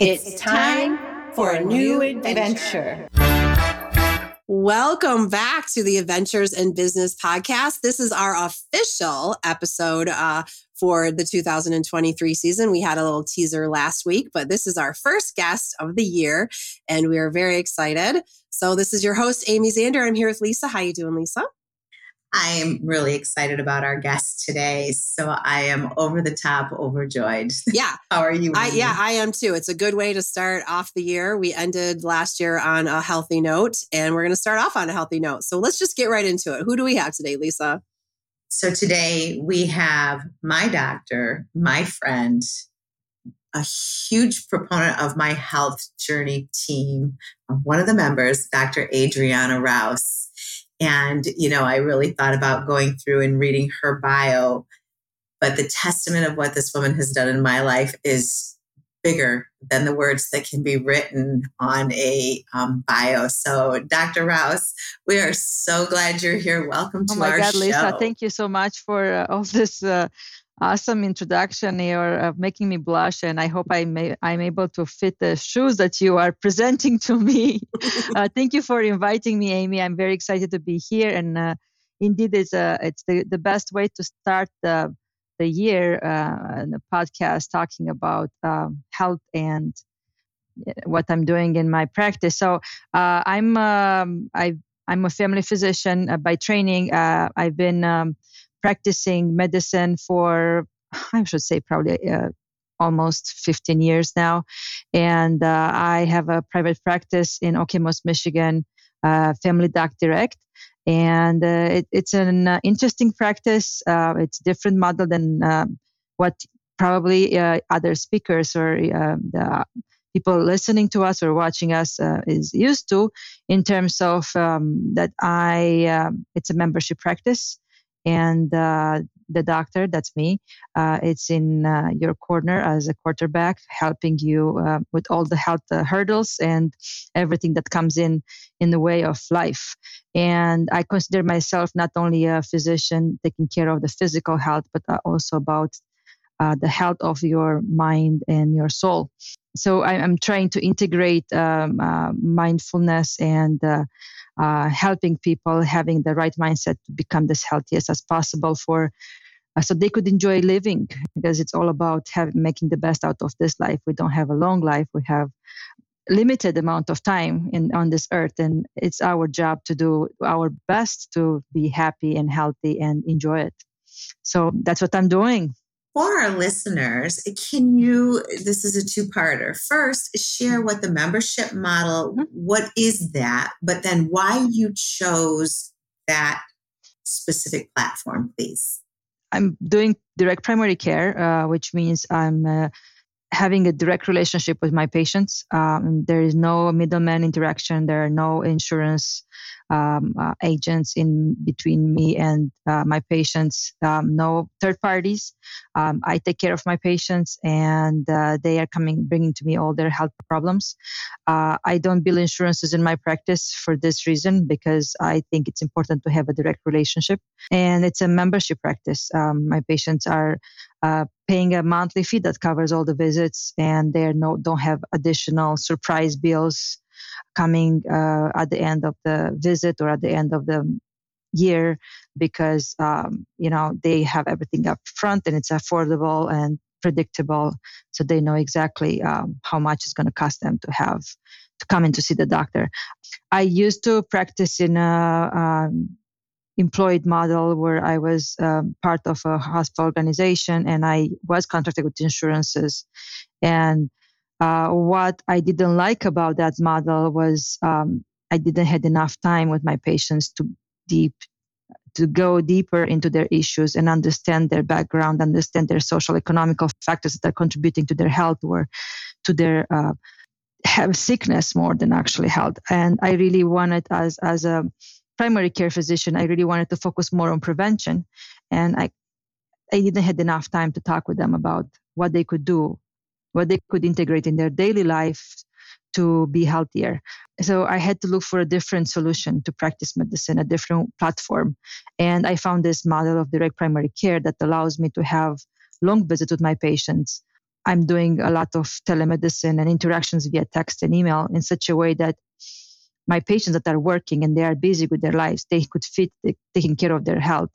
It's time for a new adventure. Welcome back to the Adventures in Business podcast. This is our official episode uh, for the 2023 season. We had a little teaser last week, but this is our first guest of the year, and we are very excited. So, this is your host, Amy Zander. I'm here with Lisa. How you doing, Lisa? I'm really excited about our guest today. So I am over the top overjoyed. Yeah. How are you? I, yeah, I am too. It's a good way to start off the year. We ended last year on a healthy note, and we're going to start off on a healthy note. So let's just get right into it. Who do we have today, Lisa? So today we have my doctor, my friend, a huge proponent of my health journey team, one of the members, Dr. Adriana Rouse. And, you know, I really thought about going through and reading her bio. But the testament of what this woman has done in my life is bigger than the words that can be written on a um, bio. So, Dr. Rouse, we are so glad you're here. Welcome to oh my our God, show. Lisa, thank you so much for uh, all this uh, awesome introduction. You're uh, making me blush, and I hope I may, I'm able to fit the shoes that you are presenting to me. uh, thank you for inviting me, Amy. I'm very excited to be here, and uh, indeed, it's a it's the, the best way to start the the year uh, the podcast talking about um, health and uh, what I'm doing in my practice. So uh, I'm um, I I'm a family physician uh, by training. Uh, I've been um, practicing medicine for, I should say, probably uh, almost 15 years now. And uh, I have a private practice in Okemos, Michigan, uh, Family Doc Direct. And uh, it, it's an uh, interesting practice. Uh, it's a different model than what probably other speakers or the people listening to us or watching us uh, is used to in terms of um, that I it's a membership practice and uh, the doctor that's me uh, it's in uh, your corner as a quarterback helping you uh, with all the health uh, hurdles and everything that comes in in the way of life. And i consider myself not only a physician taking care of the physical health but uh, also about the health of your mind and your soul. So I, am trying to integrate um, mindfulness and uh, helping people having the right mindset to become as healthiest as possible for uh, so they could enjoy living because it's all about having, making the best out of this life. We don't have a long life. We have limited amount of time in on this earth and it's our job to do our best to be happy and healthy and enjoy it. So that's what i'm doing for our listeners, can you, this is a two parter. First, share what the membership model, mm-hmm. what is that? But then why you chose that specific platform, please. I'm doing direct primary care, uh, which means I'm uh, having a direct relationship with my patients. Um, there is no middleman interaction. There are no insurance um, uh, agents in between me and uh, my patients, um, no third parties. Um, I take care of my patients, and uh, they are coming, bringing to me all their health problems. Uh, I don't bill insurances in my practice for this reason because I think it's important to have a direct relationship, and it's a membership practice. Um, my patients are uh, paying a monthly fee that covers all the visits, and they no don't have additional surprise bills coming uh, at the end of the visit or at the end of the year because um, you know they have everything up front and it's affordable and predictable. So they know exactly um, how much it's going to cost them to have to come in to see the doctor. I used to practice in a um, employed model where i was um, part of a hospital organization and i was contracted with insurances. And uh, what I didn't like about that model was um, I didn't had enough time with my patients to deep to go deeper into their issues and understand their background, understand their social economical factors that are contributing to their health or to their uh, have sickness more than actually health. And I really wanted, as as a primary care physician, I really wanted to focus more on prevention, and I I didn't had enough time to talk with them about what they could do what they could integrate in their daily life to be healthier. So I had to look for a different solution to practice medicine, a different platform. And I found this model of direct primary care that allows me to have long visits with my patients. I'm doing a lot of telemedicine and interactions via text and email in such a way that my patients that are working and they are busy with their lives, they could fit taking care of their health,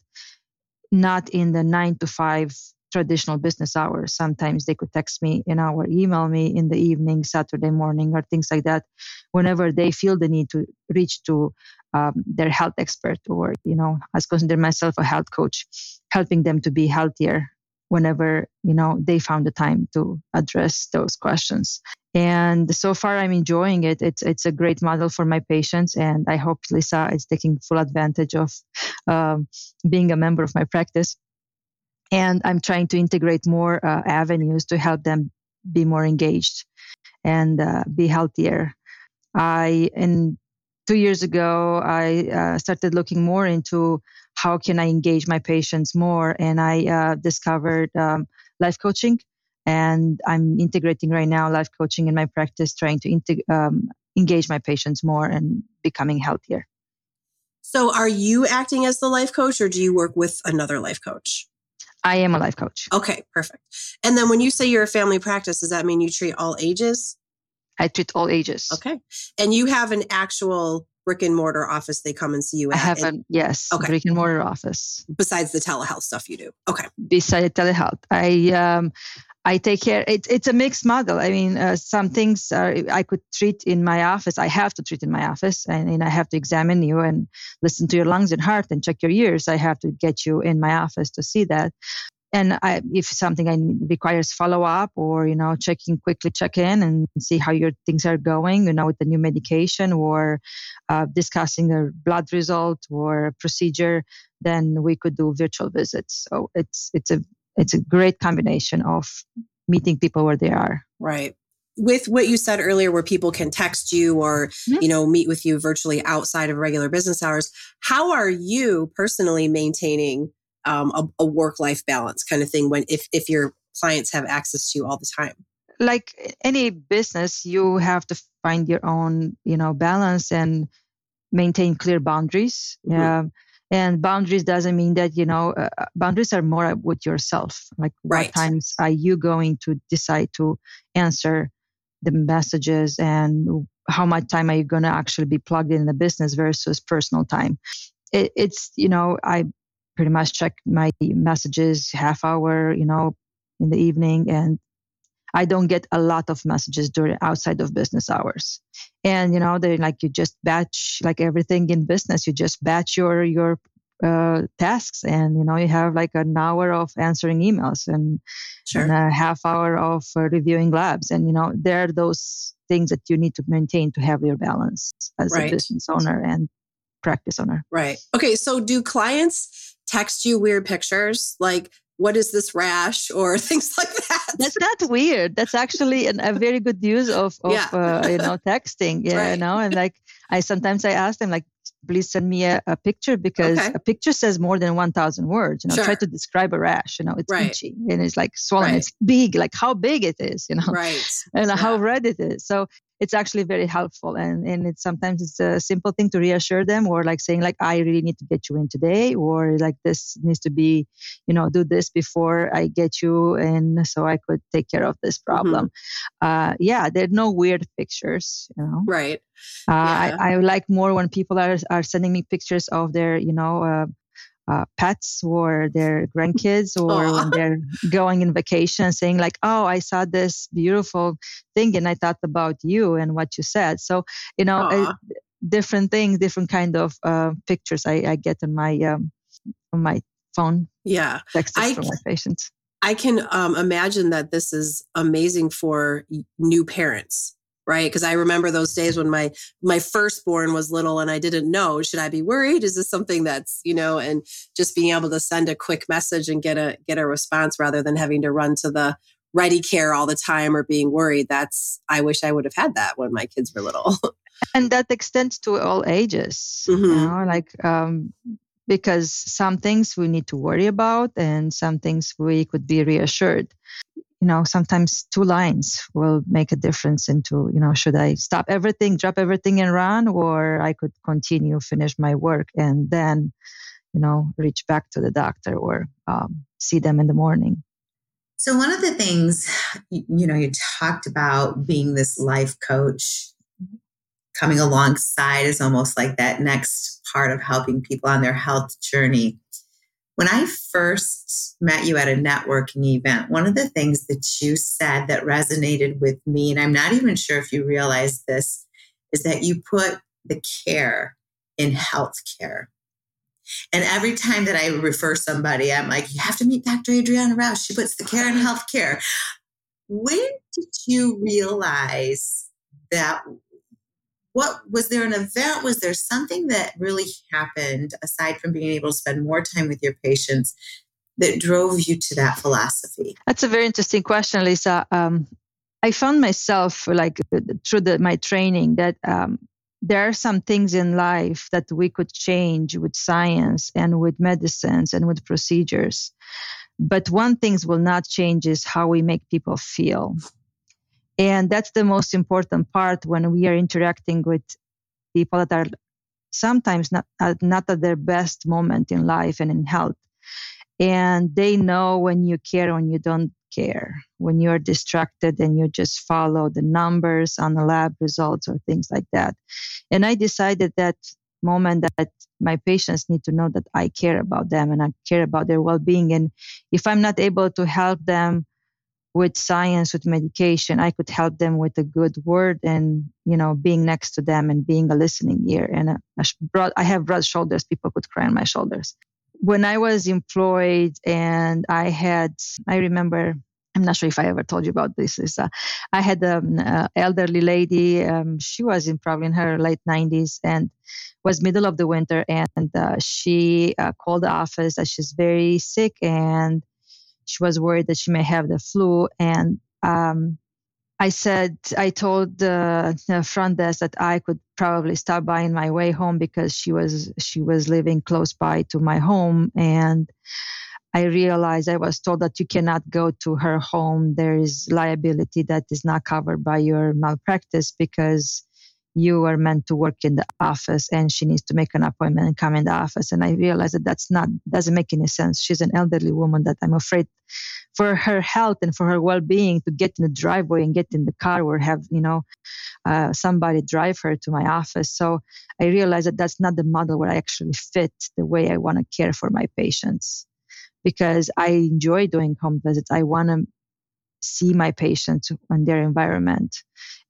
not in the nine to five traditional business hours. Sometimes they could text me, you know, or email me in the evening, Saturday morning, or things like that, whenever they feel the need to reach to um, their health expert or, you know, I consider myself a health coach, helping them to be healthier whenever, you know, they found the time to address those questions. And so far, I'm enjoying it. It's it's a great model for my patients, and I hope Lisa is taking full advantage of um, being a member of my practice. And I'm trying to integrate more uh, avenues to help them be more engaged and uh, be healthier. I in two years ago, I uh, started looking more into how can I engage my patients more, and I uh, discovered um, life coaching, and I'm integrating right now life coaching in my practice, trying to integ- um, engage my patients more and becoming healthier. So, are you acting as the life coach, or do you work with another life coach? I am a life coach. Okay, perfect. And then when you say you're a family practice, does that mean you treat all ages? I treat all ages. Okay. And you have an actual brick and mortar office they come and see you at? I have a yes, okay. brick and mortar office. Besides the telehealth stuff you do. Okay. Besides telehealth. I um I take care. It's it's a mixed model. I mean, uh, some things are, I could treat in my office. I have to treat in my office, and, and I have to examine you and listen to your lungs and heart and check your ears. I have to get you in my office to see that and I, if something I requires follow up or you know checking quickly check in and see how your things are going you know with the new medication or uh, discussing a blood result or procedure then we could do virtual visits so it's it's a it's a great combination of meeting people where they are. Right. With what you said earlier where people can text you or mm-hmm. you know meet with you virtually outside of regular business hours how are you personally maintaining um, a, a work life balance kind of thing when if if your clients have access to you all the time? Like any business you have to find your own you know balance and maintain clear boundaries. Mm-hmm. um, and boundaries doesn't mean that you know uh, uh boundaries are more with yourself like right. what times are you going to decide to answer the messages and how much time are you going to actually be plugged in the business versus personal time it, it's you know i pretty much check my messages half hour, you know, in the evening and I don't get a lot of messages during outside of business hours. And you know, they're like you just batch like everything in business, you just batch your your uh, tasks and you know you have like an hour of answering emails and, sure. and a half hour of uh, reviewing labs and you know there are those things that you need to maintain to have your balance as right. a business owner and practice owner right okay so do clients text you weird pictures like what is this rash or things like that that's not weird that's actually an, a very good use of, of yeah. uh, you know texting yeah right. you know and like i sometimes i ask them like please send me a, a picture because okay. a picture says more than 1000 words you know sure. try to describe a rash you know it's right. itchy and it's like swollen right. it's big like how big it is you know right and yeah. how red it is so it's actually very helpful and and it's sometimes it's a simple thing to reassure them or like saying like i really need to get you in today or like this needs to be you know do this before i get you in so i could take care of this mm-hmm. problem mm-hmm. uh yeah there are no weird pictures you know right uh, yeah. I, I like more when people are are sending me pictures of their you know uh, uh, pets or their grandkids or Aww. when they're going in vacation saying like oh i saw this beautiful thing and i thought about you and what you said. So you know different things different kind of uh, pictures I, I, get on my um, on my phone yeah. texts I, from my patients. I can um, imagine that this is amazing for new parents right? Because i remember those days when my my firstborn was little and i didn't know should i be worried? Is this something that's you know and just being able to send a quick message and get a get a response rather than having to run to the ready care all the time or being worried that's i wish i would have had that when my kids were little. And that extends to all ages mm-hmm. you know like um because some things we need to worry about and some things we could be reassured you know sometimes two lines will make a difference into you know should i stop everything drop everything and run or i could continue finish my work and then you know reach back to the doctor or um, see them in the morning So, one of the things, you know, you talked about being this life coach, coming alongside is almost like that next part of helping people on their health journey. When I first met you at a networking event, one of the things that you said that resonated with me, and I'm not even sure if you realize this, is that you put the care in healthcare. And every time that I refer somebody, I'm like, you have to meet Dr. Adriana Rouse. She puts the care in healthcare. When did you realize that? What was there an event? Was there something that really happened aside from being able to spend more time with your patients that drove you to that philosophy? That's a very interesting question, Lisa. Um, I found myself like through the, my training that um, there are some things in life that we could change with science and with medicines and with procedures. But one thing will not change is how we make people feel. And that's the most important part when we are interacting with people that are sometimes not, not at their best moment in life and in health. And they know when you care, when you don't care, when you're distracted and you just follow the numbers on the lab results or things like that. And I decided that moment that my patients need to know that I care about them and I care about their well being. And if I'm not able to help them with science, with medication, I could help them with a good word and, you know, being next to them and being a listening ear. And a, a broad, I have broad shoulders. People could cry on my shoulders when I was employed and I had, I remember, I'm not sure if I ever told you about this. Is uh, I had an uh, elderly lady. Um, she was in probably in her late 90s and was middle of the winter, and uh, she uh, called the office that she's very sick and she was worried that she may have the flu. And um, I said, I told the, the, front desk that I could probably stop by in my way home because she was she was living close by to my home, and I realized I was told that you cannot go to her home. There is liability that is not covered by your malpractice because you are meant to work in the office and she needs to make an appointment and come in the office. And i realized that that's not doesn't make any sense. She's an elderly woman that i'm afraid for her health and for her well-being to get in the driveway and get in the car or have you know uh, somebody drive her to my office. So i realized that that's not the model where i actually fit the way i want to care for my patients. Because i enjoy doing home visits. I want to see my patients in their environment.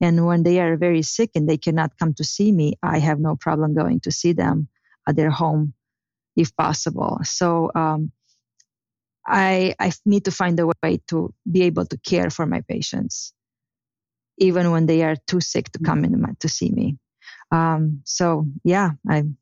And when they are very sick and they cannot come to see me, I have no problem going to see them at their home if possible. So um, I, I need to find a way to be able to care for my patients, even when they are too sick to come in to see me. Um, so yeah, I'm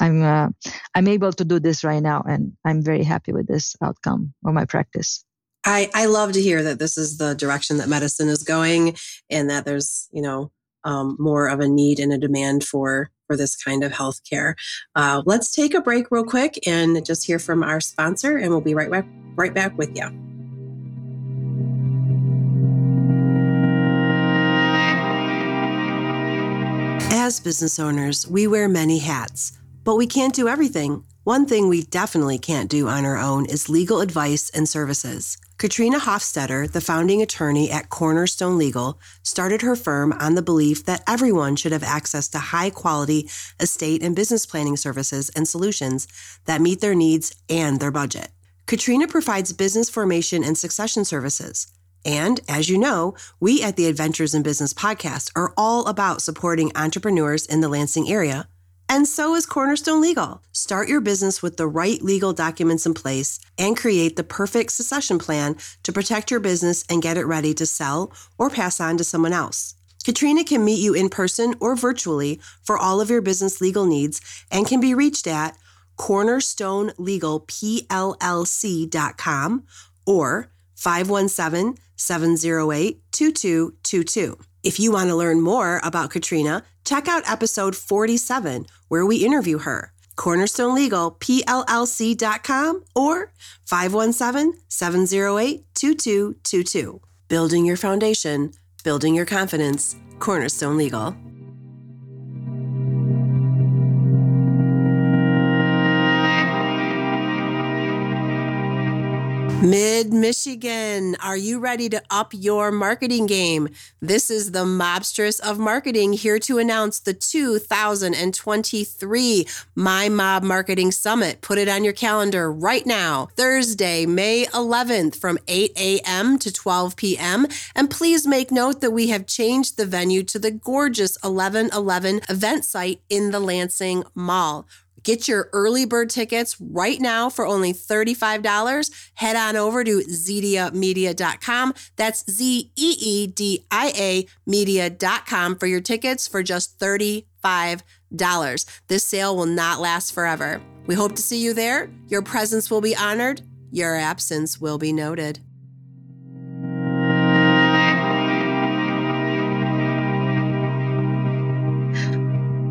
I'm uh, I'm able to do this right now, and I'm very happy with this outcome of my practice. I, I love to hear that this is the direction that medicine is going and that there's, you know, um, more of a need and a demand for for this kind of healthcare. Uh, let's take a break real quick and just hear from our sponsor, and we'll be right back right back with you. As business owners, we wear many hats, but we can't do everything. One thing we definitely can't do on our own is legal advice and services. Katrina Hofstetter, the founding attorney at Cornerstone Legal, started her firm on the belief that everyone should have access to high quality estate and business planning services and solutions that meet their needs and their budget. Katrina provides business formation and succession services. And as you know, we at the Adventures in Business podcast are all about supporting entrepreneurs in the Lansing area and so is Cornerstone Legal. Start your business with the right legal documents in place and create the perfect succession plan to protect your business and get it ready to sell or pass on to someone else. Katrina can meet you in person or virtually for all of your business legal needs and can be reached at cornerstonelegalpllc.com or 517 708 2222. If you want to learn more about Katrina, check out episode 47, where we interview her. Cornerstone Legal, PLLC.com or 517 708 2222. Building your foundation, building your confidence. Cornerstone Legal. Mid Michigan, are you ready to up your marketing game? This is the mobstress of marketing here to announce the 2023 My Mob Marketing Summit. Put it on your calendar right now, Thursday, May 11th from 8 a.m. to 12 p.m. And please make note that we have changed the venue to the gorgeous 1111 event site in the Lansing Mall. Get your early bird tickets right now for only $35. Head on over to zeediamedia.com. That's Z E E D I A media.com for your tickets for just $35. This sale will not last forever. We hope to see you there. Your presence will be honored, your absence will be noted.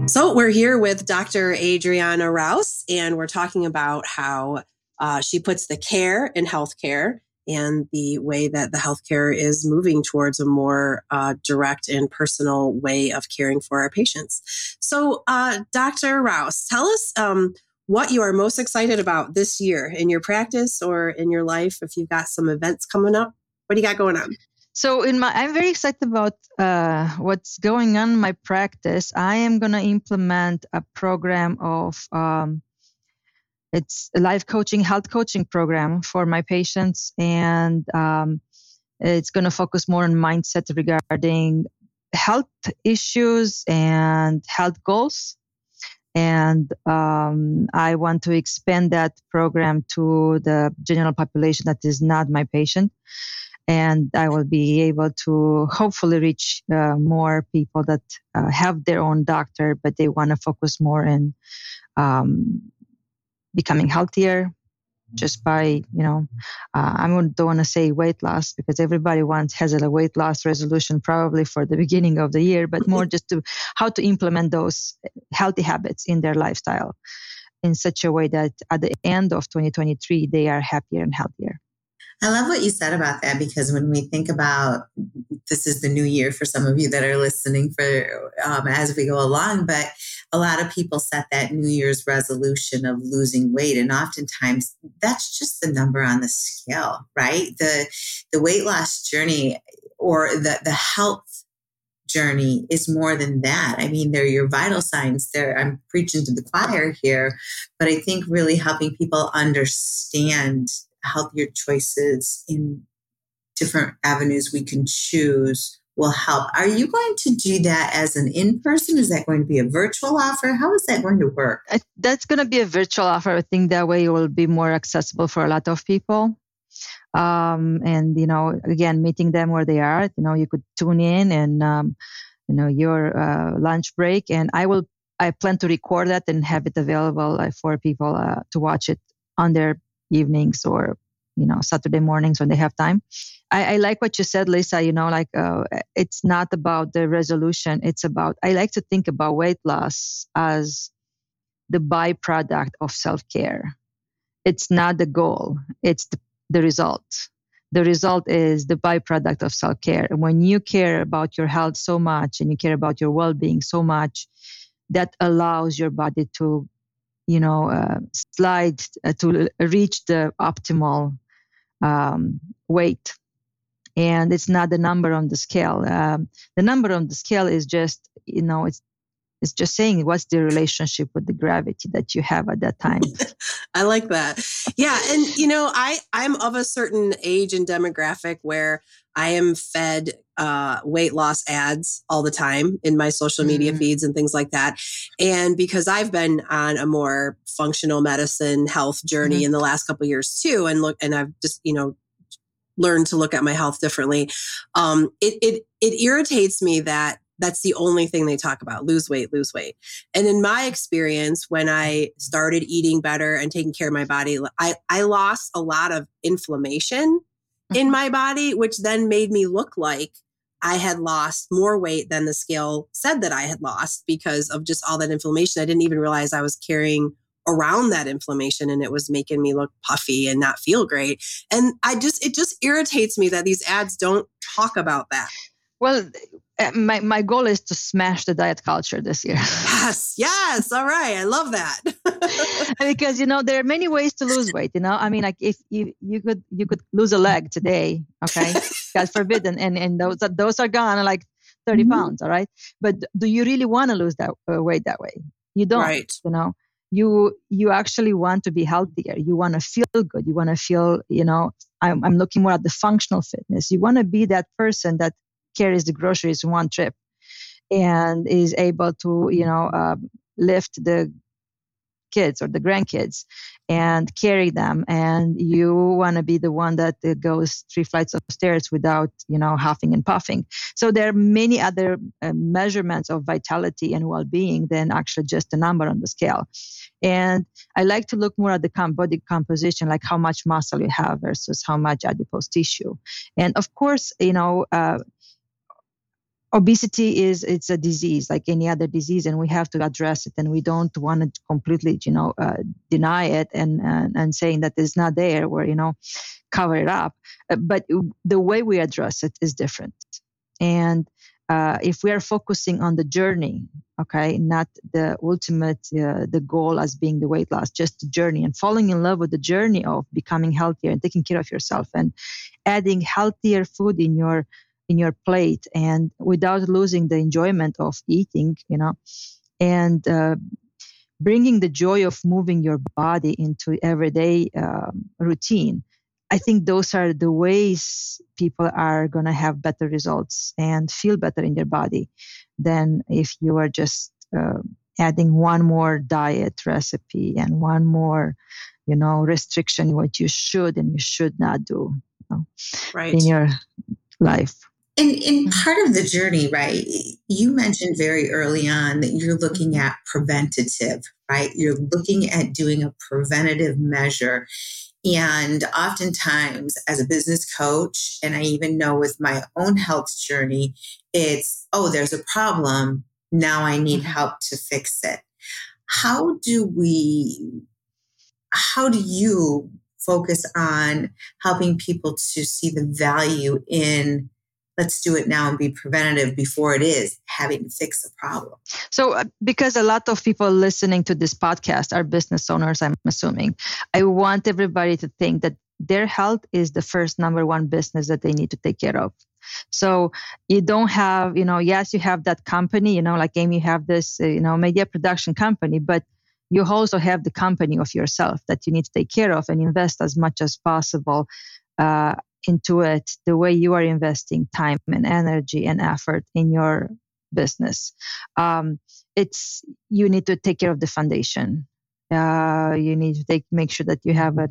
So, we're here with Dr. Adriana Rouse, and we're talking about how uh, she puts the care in healthcare and the way that the healthcare is moving towards a more uh, direct and personal way of caring for our patients. So, uh, Dr. Rouse, tell us um, what you are most excited about this year in your practice or in your life. If you've got some events coming up, what do you got going on? So in my, I'm very excited about uh, what's going on in my practice. I am going to implement a program of um, it's a life coaching, health coaching program for my patients, and um, it's going to focus more on mindset regarding health issues and health goals. And um, I want to expand that program to the general population that is not my patient and I will be able to hopefully reach uh, more people that uh, have their own doctor, but they want to focus more in um, becoming healthier just by you know uh, i don't want to say weight loss because everybody wants has a weight loss resolution probably for the beginning of the year but more just to how to implement those healthy habits in their lifestyle in such a way that at the end of 2023 they are happier and healthier I love what you said about that because when we think about this is the new year for some of you that are listening for um, as we go along, but a lot of people set that New Year's resolution of losing weight, and oftentimes that's just the number on the scale, right? The the weight loss journey or the the health journey is more than that. I mean, they're your vital signs. There, I'm preaching to the choir here, but I think really helping people understand healthier choices in different avenues we can choose will help. Are you going to do that as an in person? Is that going to be a virtual offer? How is that going to work? That's going to be a virtual offer. I think that way it will be more accessible for a lot of people. Um, and, you know, again, meeting them where they are, you know, you could tune in and, um, you know, your uh, lunch break. And I will, I plan to record that and have it available uh, for people uh, to watch it on their evenings or you know saturday mornings when they have time. I, I like what you said lisa you know like uh, it's not about the resolution it's about i like to think about weight loss as the byproduct of self-care. It's not the goal it's the, the result. The result is the byproduct of self-care. And when you care about your health so much and you care about your well-being so much that allows your body to you know, uh, slide uh, to reach the optimal um, weight. And it's not the number on the scale. Um, the number on the scale is just, you know, it's it's just saying what's the relationship with the gravity that you have at that time. I like that. Yeah, and you know, I I'm of a certain age and demographic where I am fed uh, weight loss ads all the time in my social media mm. feeds and things like that. And because I've been on a more functional medicine health journey mm. in the last couple years too, and look, and I've just you know learned to look at my health differently. Um, it it it irritates me that that's the only thing they talk about lose weight lose weight and in my experience when i started eating better and taking care of my body i, I lost a lot of inflammation in mm-hmm. my body, which then made me look like I had lost more weight than the scale said that I had lost because of just all that inflammation. I didn't even realize I was carrying around that inflammation and it was making me look puffy and not feel great. And I just, it just irritates me that these ads don't talk about that. Well, my, my goal is to smash the diet culture this year. Yes, yes. All right. I love that. because you know there are many ways to lose weight. You know, I mean, like if you you could you could lose a leg today, okay, God forbid, and and, and those are, those are gone like 30 mm-hmm. pounds, all right. But do you really want to lose that uh, weight that way? You don't. Right. You know, you you actually want to be healthier. You want to feel good. You want to feel. You know, I'm I'm looking more at the functional fitness. You want to be that person that carries the groceries one trip. And is able to you know uh, lift the kids or the grandkids and carry them. And you want to be the one that goes three flights of stairs without you know huffing and puffing. So there are many other uh, measurements of vitality and well-being than actually just a number on the scale. And i like to look more at the body composition like how much muscle you have versus how much adipose tissue. And of course you know uh, obesity is it's a disease like any other disease and we have to address it and we don't want to completely you know uh, deny it and, and and saying that it's not there or you know cover it up. Uh, but the way we address it is different. And uh, if we are focusing on the journey okay not the ultimate uh, the goal as being the weight loss just the journey and falling in love with the journey of becoming healthier and taking care of yourself and adding healthier food in your in your plate and without losing the enjoyment of eating you know and uh, bringing the joy of moving your body into everyday um, routine. I think those are the ways people are going to have better results and feel better in their body than if you are just uh, adding one more diet recipe and one more you know restriction what you should and you should not do you know, right. in your life in, in mm-hmm. part of the journey, right, you mentioned very early on that you're looking mm-hmm. at preventative, right? You're looking at doing a preventative measure. And oftentimes, as a business coach, and I even know with my own health journey, it's, oh, there's a problem. Now I need mm-hmm. help to fix it. How do we, how do you focus on helping people to see the value in let's do it now and be preventative before it is having to fix the problem. So, uh, because a lot of people listening to this podcast are business owners, I'm assuming, I want everybody to think that their health is the first number one business that they need to take care of. So you don't have, you know, yes, you have that company, you know, like Amy, you have this, uh, you know, media production company, but you also have the company of yourself that you need to take care of and invest as much as possible uh, into it the way you are investing time and energy and effort in your business. Um, it's you need to take care of the foundation. Uh, you need to take make sure that you have a,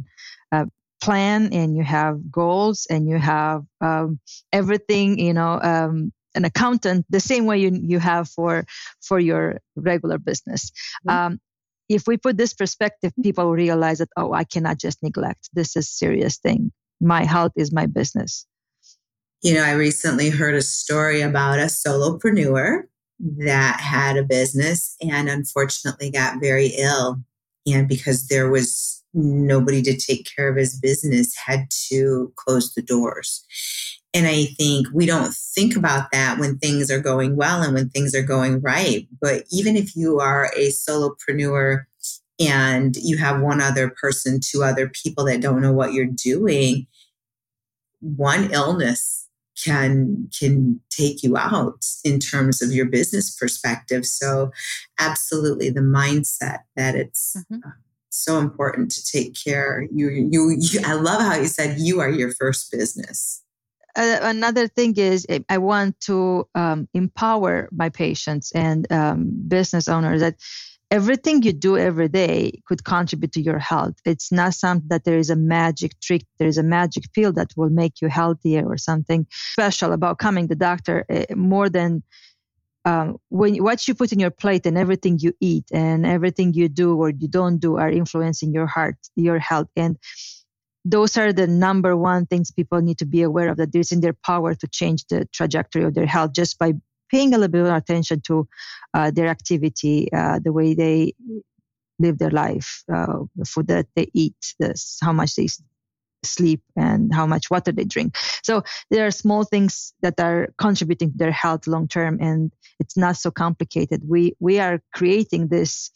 a plan and you have goals and you have um, everything. You know, um, an accountant the same way you you have for for your regular business. Mm-hmm. if we put this perspective, people realize that oh, I cannot just neglect. This is serious thing my health is my business. You know, I recently heard a story about a solopreneur that had a business and unfortunately got very ill. And because there was nobody to take care of his business, had to close the doors. And I think we don't think about that when things are going well and when things are going right. But even if you are a solopreneur and you have one other person, two other people that don't know what you're doing, one illness can can take you out in terms of your business perspective. So absolutely the mindset that it's mm-hmm. Uh, so important to take care. You, you, you, I love how you said you are your first business. Uh, another thing is I want to um, empower my patients and um, business owners that everything you do every day could contribute to your health. It's not something that there is a magic trick, there is a magic pill that will make you healthier or something special about coming to the doctor uh, more than um, when what you put in your plate and everything you eat and everything you do or you don't do are influencing your heart, your health. And those are the number one things people need to be aware of that it's in their power to change the trajectory of their health just by paying a little bit of attention to uh, their activity, uh, the way they live their life, uh, the food that they eat, this, how much they sleep and how much water they drink. So there are small things that are contributing to their health long term, and it's not so complicated. We we are creating this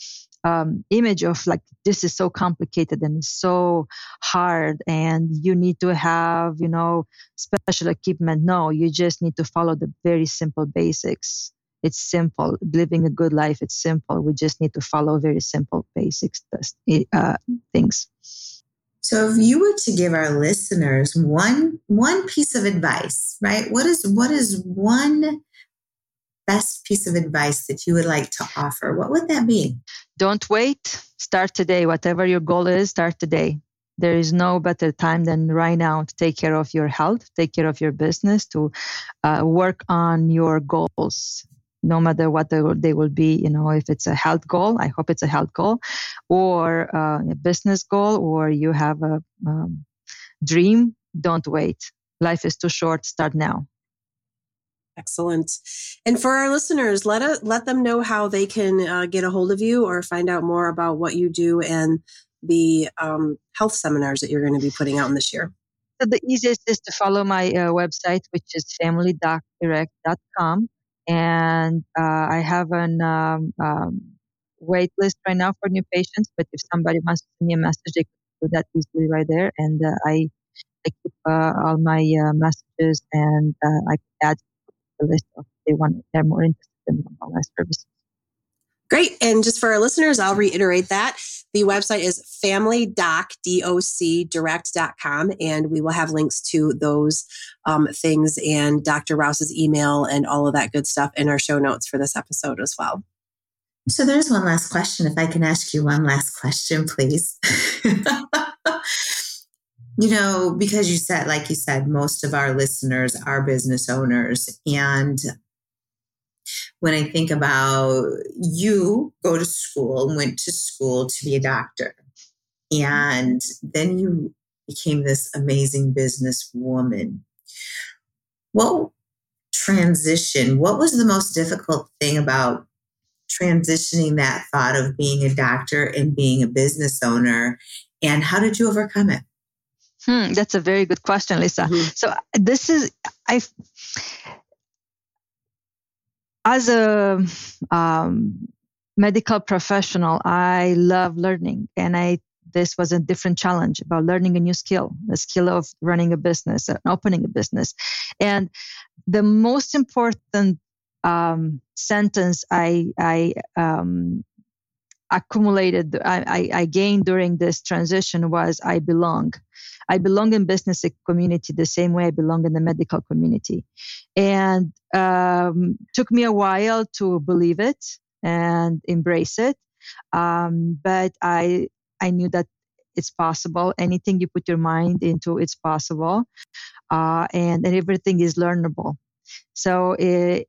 um, image of like this is so complicated and so hard and you need to have you know special equipment. No you just need to follow the very simple basics. It's simple. Living a good life it's simple. We just need to follow very simple basics uh, things. So if you were to give our listeners one one piece of advice right? What is what is one best piece of advice that you would like to offer? What would that be? Don't wait. Start today. Whatever your goal is start today. There is no better time than right now to take care of your health take care of your business to uh, work on your goals no matter what they will, be you know if it's a health goal i hope it's a health goal or uh, a business goal or you have a um, dream don't wait. Life is too short. Start now excellent and for our listeners let us let them know how they can uh, get a hold of you or find out more about what you do and the um, health seminars that you're going to be putting out in this year so the easiest is to follow my uh, website which is familydocdirect.com and uh, I have an um, um, wait list right now for new patients. But if somebody wants to send me a message, they can do that easily right there. And uh, I, I keep uh, all my uh, messages, and uh, I add the list if they want. They're more interested in all my services. Great. And just for our listeners, I'll reiterate that. The website is familydocdirect.com, and we will have links to those um, things and Dr. Rouse's email and all of that good stuff in our show notes for this episode as well. So there's one last question. If I can ask you one last question, please. you know, because you said, like you said, most of our listeners are business owners. And when I think about you go to school, and went to school to be a doctor, and then you became this amazing business woman. What transition, what was the most difficult thing about transitioning that thought of being a doctor and being a business owner? And how did you overcome it? Hmm, that's a very good question, Lisa. Mm-hmm. So this is I as a um, medical professional, I love learning, and I this was a different challenge about learning a new skill, the skill of running a business, and opening a business, and the most important um, sentence I I um, accumulated, I, I, gained during this transition was I belong. I belong in business community the same way I belong in the medical community, and um, took me a while to believe it and embrace it. Um, but I I knew that it's possible. Anything you put your mind into, it's possible, uh, and, and everything is learnable. So it,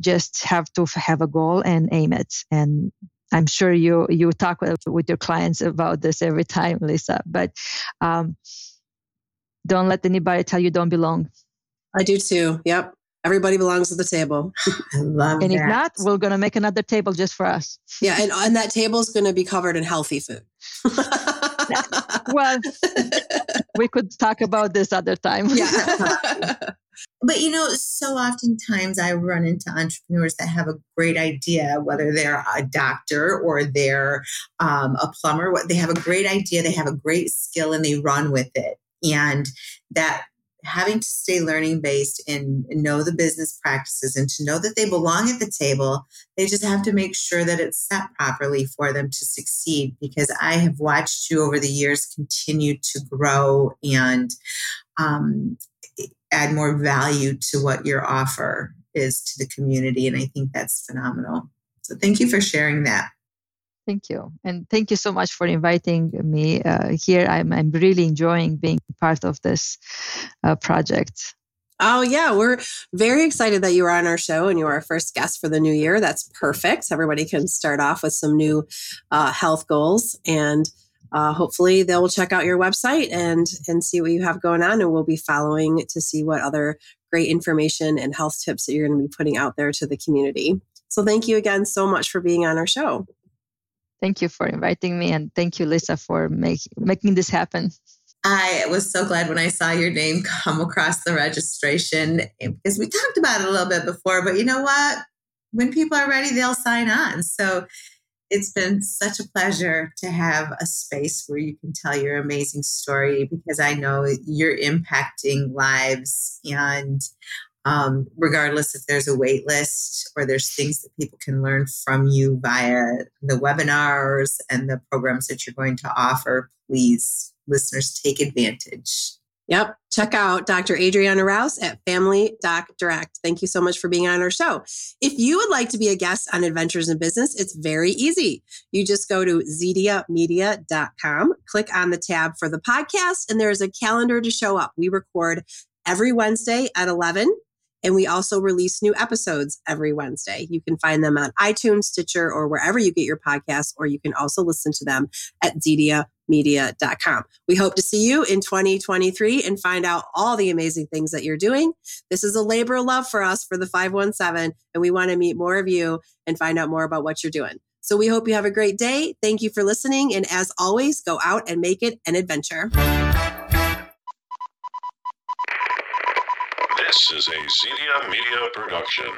just have to have a goal and aim it and I'm sure you you talk with, with your clients about this every time, Lisa. But um, don't let anybody tell you don't belong. I do too. Yep. Everybody belongs at the table. I love and that. if not, we're going to make another table just for us. Yeah. And, and that table is going to be covered in healthy food. well, we could talk about this other time. Yeah. But you know, so oftentimes I run into entrepreneurs that have a great idea, whether they're a doctor or they're um, a plumber. They have a great idea, they have a great skill, and they run with it. And that having to stay learning based and know the business practices and to know that they belong at the table, they just have to make sure that it's set properly for them to succeed. Because I have watched you over the years continue to grow and um, add more value to what your offer is to the community. And I think that's phenomenal. So thank you for sharing that. Thank you. And thank you so much for inviting me uh, here. I'm, I'm really enjoying being part of this uh, project. Oh, yeah. We're very excited that you are on our show and you are our first guest for the new year. That's perfect. Everybody can start off with some new uh, health goals and uh, hopefully they'll check out your website and and see what you have going on and we'll be following to see what other great information and health tips that you're going to be putting out there to the community so thank you again so much for being on our show thank you for inviting me and thank you lisa for make, making this happen I was so glad when I saw your name come across the registration because we talked about it a little bit before, but you know what? When people are ready, they'll sign on. So it's been such a pleasure to have a space where you can tell your amazing story because I know you're impacting lives and um, regardless if there's a wait list or there's things that people can learn from you via the webinars and the programs that you're going to offer, please, listeners, take advantage. Yep. Check out Dr. Adriana Rouse at Family Doc Direct. Thank you so much for being on our show. If you would like to be a guest on Adventures in Business, it's very easy. You just go to zediamedia.com, click on the tab for the podcast, and there's a calendar to show up. We record every Wednesday at 11 and we also release new episodes every Wednesday. You can find them on iTunes, Stitcher, or wherever you get your podcasts, or you can also listen to them at zediamedia.com. We hope to see you in 2023 and find out all the amazing things that you're doing. This is a labor of love for us for the 517, and we want to meet more of you and find out more about what you're doing. So we hope you have a great day. Thank you for listening. And as always, go out and make it an adventure. This is a Zedia Media production.